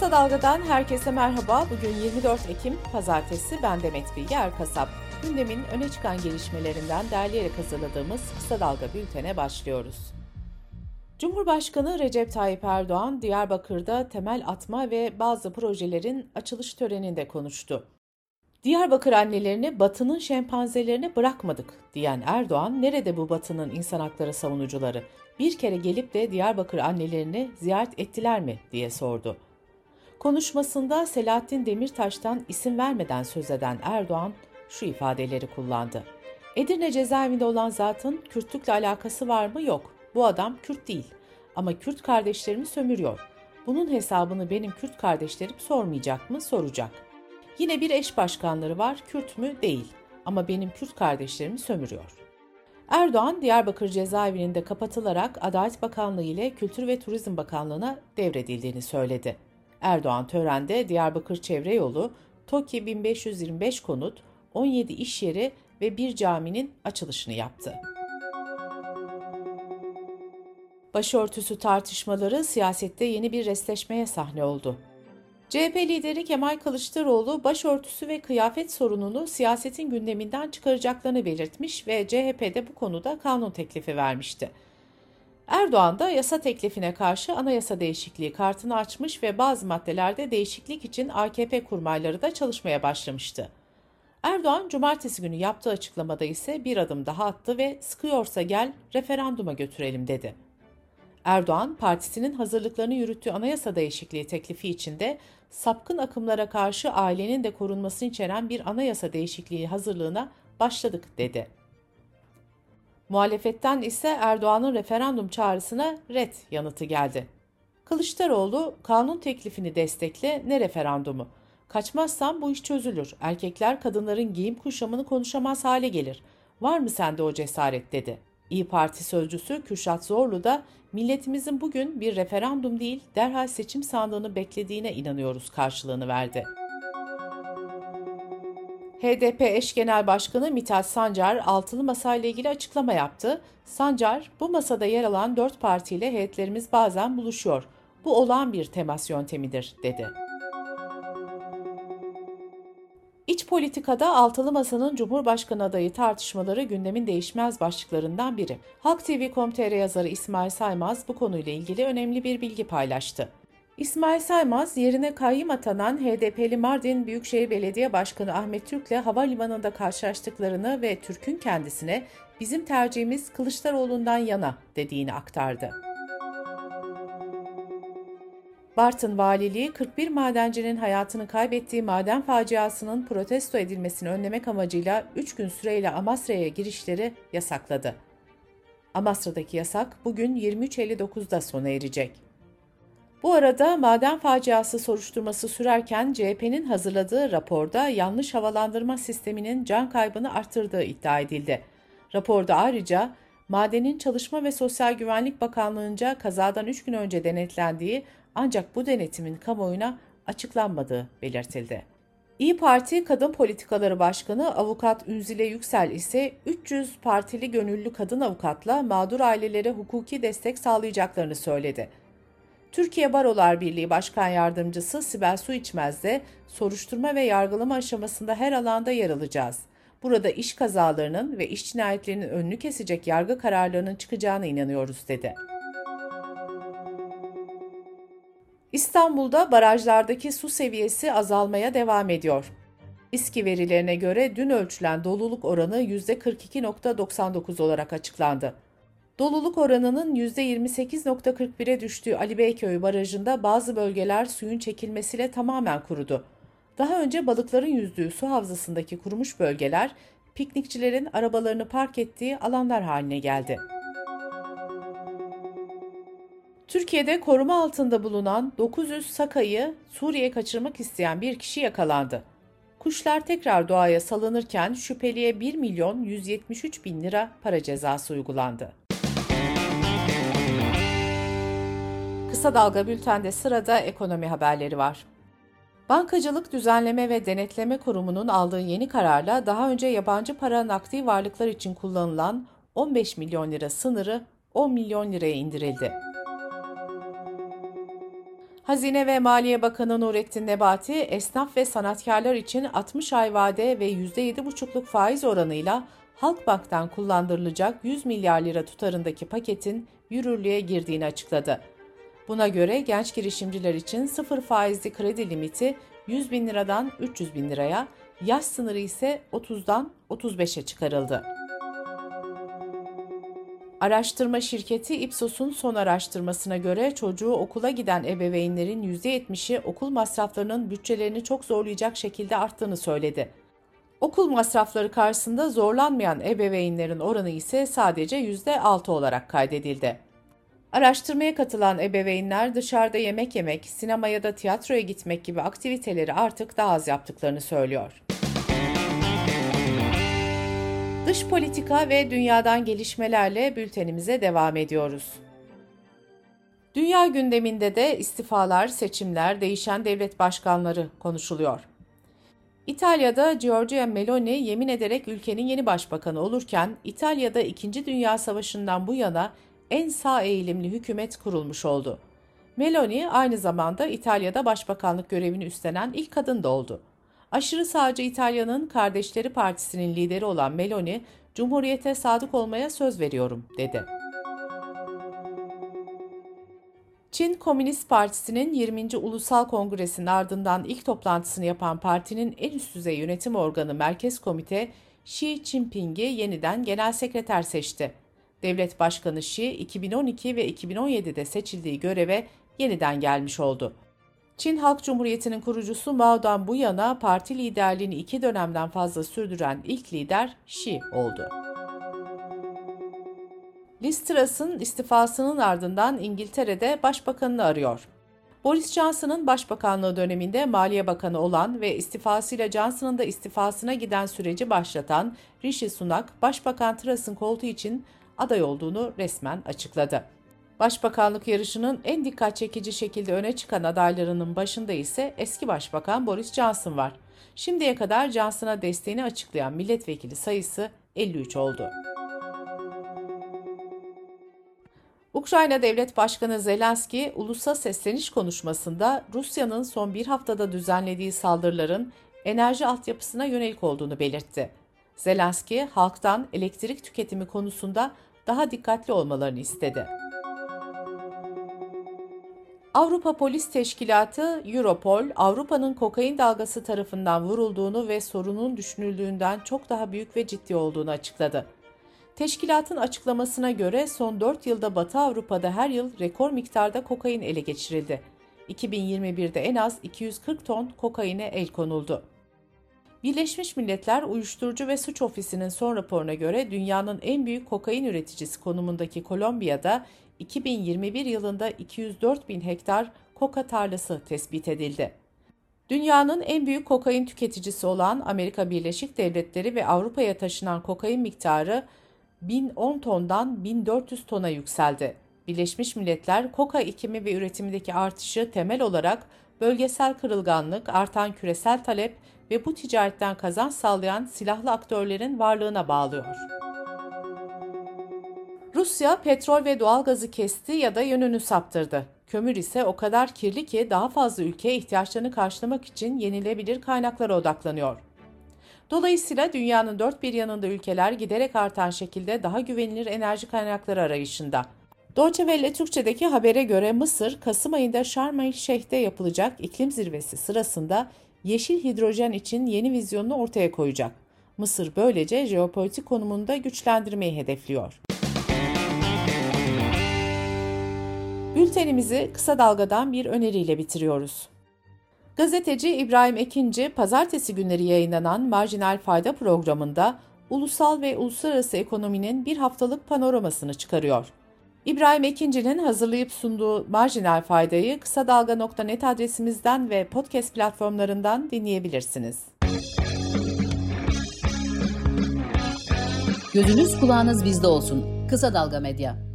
Kısa Dalga'dan herkese merhaba. Bugün 24 Ekim Pazartesi. Ben Demet Bilge Erkasap. Gündemin öne çıkan gelişmelerinden derleyerek hazırladığımız Kısa Dalga bültene başlıyoruz. Cumhurbaşkanı Recep Tayyip Erdoğan, Diyarbakır'da temel atma ve bazı projelerin açılış töreninde konuştu. Diyarbakır annelerini batının şempanzelerine bırakmadık diyen Erdoğan, nerede bu batının insan hakları savunucuları? Bir kere gelip de Diyarbakır annelerini ziyaret ettiler mi diye sordu. Konuşmasında Selahattin Demirtaş'tan isim vermeden söz eden Erdoğan şu ifadeleri kullandı. Edirne cezaevinde olan zatın Kürtlükle alakası var mı? Yok. Bu adam Kürt değil. Ama Kürt kardeşlerimi sömürüyor. Bunun hesabını benim Kürt kardeşlerim sormayacak mı? Soracak. Yine bir eş başkanları var. Kürt mü? Değil. Ama benim Kürt kardeşlerimi sömürüyor. Erdoğan, Diyarbakır cezaevinin de kapatılarak Adalet Bakanlığı ile Kültür ve Turizm Bakanlığı'na devredildiğini söyledi. Erdoğan törende Diyarbakır Çevre Yolu, TOKİ 1525 konut, 17 iş yeri ve bir caminin açılışını yaptı. Başörtüsü tartışmaları siyasette yeni bir resleşmeye sahne oldu. CHP lideri Kemal Kılıçdaroğlu başörtüsü ve kıyafet sorununu siyasetin gündeminden çıkaracaklarını belirtmiş ve CHP'de bu konuda kanun teklifi vermişti. Erdoğan da yasa teklifine karşı anayasa değişikliği kartını açmış ve bazı maddelerde değişiklik için AKP kurmayları da çalışmaya başlamıştı. Erdoğan cumartesi günü yaptığı açıklamada ise bir adım daha attı ve sıkıyorsa gel referanduma götürelim dedi. Erdoğan, partisinin hazırlıklarını yürüttüğü anayasa değişikliği teklifi içinde sapkın akımlara karşı ailenin de korunmasını içeren bir anayasa değişikliği hazırlığına başladık dedi. Muhalefetten ise Erdoğan'ın referandum çağrısına red yanıtı geldi. Kılıçdaroğlu kanun teklifini destekle ne referandumu? Kaçmazsam bu iş çözülür. Erkekler kadınların giyim kuşamını konuşamaz hale gelir. Var mı sende o cesaret dedi. İyi Parti sözcüsü Kürşat Zorlu da milletimizin bugün bir referandum değil derhal seçim sandığını beklediğine inanıyoruz karşılığını verdi. HDP eş genel başkanı Mithat Sancar altılı masa ile ilgili açıklama yaptı. Sancar, bu masada yer alan dört partiyle heyetlerimiz bazen buluşuyor. Bu olağan bir temas yöntemidir, dedi. İç politikada altılı masanın Cumhurbaşkanı adayı tartışmaları gündemin değişmez başlıklarından biri. Halk TV.com.tr yazarı İsmail Saymaz bu konuyla ilgili önemli bir bilgi paylaştı. İsmail Saymaz yerine kayyım atanan HDP'li Mardin Büyükşehir Belediye Başkanı Ahmet Türk'le havalimanında karşılaştıklarını ve Türk'ün kendisine bizim tercihimiz Kılıçdaroğlu'ndan yana dediğini aktardı. Bartın Valiliği 41 madencinin hayatını kaybettiği maden faciasının protesto edilmesini önlemek amacıyla 3 gün süreyle Amasra'ya girişleri yasakladı. Amasra'daki yasak bugün 23.59'da sona erecek. Bu arada maden faciası soruşturması sürerken CHP'nin hazırladığı raporda yanlış havalandırma sisteminin can kaybını arttırdığı iddia edildi. Raporda ayrıca madenin Çalışma ve Sosyal Güvenlik Bakanlığı'nca kazadan 3 gün önce denetlendiği ancak bu denetimin kamuoyuna açıklanmadığı belirtildi. İyi Parti Kadın Politikaları Başkanı Avukat Ünzile Yüksel ise 300 partili gönüllü kadın avukatla mağdur ailelere hukuki destek sağlayacaklarını söyledi. Türkiye Barolar Birliği Başkan Yardımcısı Sibel Su İçmez de soruşturma ve yargılama aşamasında her alanda yer alacağız. Burada iş kazalarının ve iş cinayetlerinin önünü kesecek yargı kararlarının çıkacağına inanıyoruz dedi. İstanbul'da barajlardaki su seviyesi azalmaya devam ediyor. İSKİ verilerine göre dün ölçülen doluluk oranı %42.99 olarak açıklandı. Doluluk oranının %28.41'e düştüğü Ali Beyköy Barajı'nda bazı bölgeler suyun çekilmesiyle tamamen kurudu. Daha önce balıkların yüzdüğü su havzasındaki kurumuş bölgeler, piknikçilerin arabalarını park ettiği alanlar haline geldi. Türkiye'de koruma altında bulunan 900 sakayı Suriye'ye kaçırmak isteyen bir kişi yakalandı. Kuşlar tekrar doğaya salınırken şüpheliye 1 milyon 173 bin lira para cezası uygulandı. Kısa Dalga Bülten'de sırada ekonomi haberleri var. Bankacılık Düzenleme ve Denetleme Kurumu'nun aldığı yeni kararla daha önce yabancı para nakdi varlıklar için kullanılan 15 milyon lira sınırı 10 milyon liraya indirildi. Hazine ve Maliye Bakanı Nurettin Nebati, esnaf ve sanatkarlar için 60 ay vade ve %7,5'luk faiz oranıyla Halkbank'tan kullandırılacak 100 milyar lira tutarındaki paketin yürürlüğe girdiğini açıkladı. Buna göre genç girişimciler için sıfır faizli kredi limiti 100 bin liradan 300 bin liraya, yaş sınırı ise 30'dan 35'e çıkarıldı. Araştırma şirketi Ipsos'un son araştırmasına göre çocuğu okula giden ebeveynlerin %70'i okul masraflarının bütçelerini çok zorlayacak şekilde arttığını söyledi. Okul masrafları karşısında zorlanmayan ebeveynlerin oranı ise sadece %6 olarak kaydedildi. Araştırmaya katılan ebeveynler dışarıda yemek yemek, sinema ya da tiyatroya gitmek gibi aktiviteleri artık daha az yaptıklarını söylüyor. Dış politika ve dünyadan gelişmelerle bültenimize devam ediyoruz. Dünya gündeminde de istifalar, seçimler, değişen devlet başkanları konuşuluyor. İtalya'da Giorgia Meloni yemin ederek ülkenin yeni başbakanı olurken İtalya'da 2. Dünya Savaşı'ndan bu yana en sağ eğilimli hükümet kurulmuş oldu. Meloni aynı zamanda İtalya'da başbakanlık görevini üstlenen ilk kadın da oldu. Aşırı sağcı İtalya'nın Kardeşleri Partisi'nin lideri olan Meloni, Cumhuriyete sadık olmaya söz veriyorum, dedi. Çin Komünist Partisi'nin 20. Ulusal Kongresi'nin ardından ilk toplantısını yapan partinin en üst düzey yönetim organı Merkez Komite, Xi Jinping'i yeniden genel sekreter seçti. Devlet Başkanı Xi, 2012 ve 2017'de seçildiği göreve yeniden gelmiş oldu. Çin Halk Cumhuriyeti'nin kurucusu Mao'dan bu yana parti liderliğini iki dönemden fazla sürdüren ilk lider Xi oldu. Liz Truss'ın istifasının ardından İngiltere'de başbakanını arıyor. Boris Johnson'ın başbakanlığı döneminde Maliye Bakanı olan ve istifasıyla Johnson'ın da istifasına giden süreci başlatan Rishi Sunak, Başbakan Truss'ın koltuğu için aday olduğunu resmen açıkladı. Başbakanlık yarışının en dikkat çekici şekilde öne çıkan adaylarının başında ise eski başbakan Boris Johnson var. Şimdiye kadar Johnson'a desteğini açıklayan milletvekili sayısı 53 oldu. Ukrayna Devlet Başkanı Zelenski, ulusa sesleniş konuşmasında Rusya'nın son bir haftada düzenlediği saldırıların enerji altyapısına yönelik olduğunu belirtti. Zelenski, halktan elektrik tüketimi konusunda daha dikkatli olmalarını istedi. Avrupa Polis Teşkilatı Europol, Avrupa'nın kokain dalgası tarafından vurulduğunu ve sorunun düşünüldüğünden çok daha büyük ve ciddi olduğunu açıkladı. Teşkilatın açıklamasına göre son 4 yılda Batı Avrupa'da her yıl rekor miktarda kokain ele geçirildi. 2021'de en az 240 ton kokaine el konuldu. Birleşmiş Milletler Uyuşturucu ve Suç Ofisi'nin son raporuna göre dünyanın en büyük kokain üreticisi konumundaki Kolombiya'da 2021 yılında 204 bin hektar koka tarlası tespit edildi. Dünyanın en büyük kokain tüketicisi olan Amerika Birleşik Devletleri ve Avrupa'ya taşınan kokain miktarı 1010 tondan 1400 tona yükseldi. Birleşmiş Milletler koka ikimi ve üretimindeki artışı temel olarak bölgesel kırılganlık, artan küresel talep ve bu ticaretten kazanç sağlayan silahlı aktörlerin varlığına bağlıyor. Rusya petrol ve doğal gazı kesti ya da yönünü saptırdı. Kömür ise o kadar kirli ki daha fazla ülke ihtiyaçlarını karşılamak için yenilebilir kaynaklara odaklanıyor. Dolayısıyla dünyanın dört bir yanında ülkeler giderek artan şekilde daha güvenilir enerji kaynakları arayışında. Deutsche Welle Türkçe'deki habere göre Mısır, Kasım ayında Şarm el Şeyh'te yapılacak iklim zirvesi sırasında yeşil hidrojen için yeni vizyonunu ortaya koyacak. Mısır böylece jeopolitik konumunda güçlendirmeyi hedefliyor. Bültenimizi kısa dalgadan bir öneriyle bitiriyoruz. Gazeteci İbrahim Ekinci, pazartesi günleri yayınlanan Marjinal Fayda programında ulusal ve uluslararası ekonominin bir haftalık panoramasını çıkarıyor. İbrahim Ekinci'nin hazırlayıp sunduğu Marjinal Fayda'yı kısa dalga.net adresimizden ve podcast platformlarından dinleyebilirsiniz. Gözünüz kulağınız bizde olsun. Kısa Dalga Medya.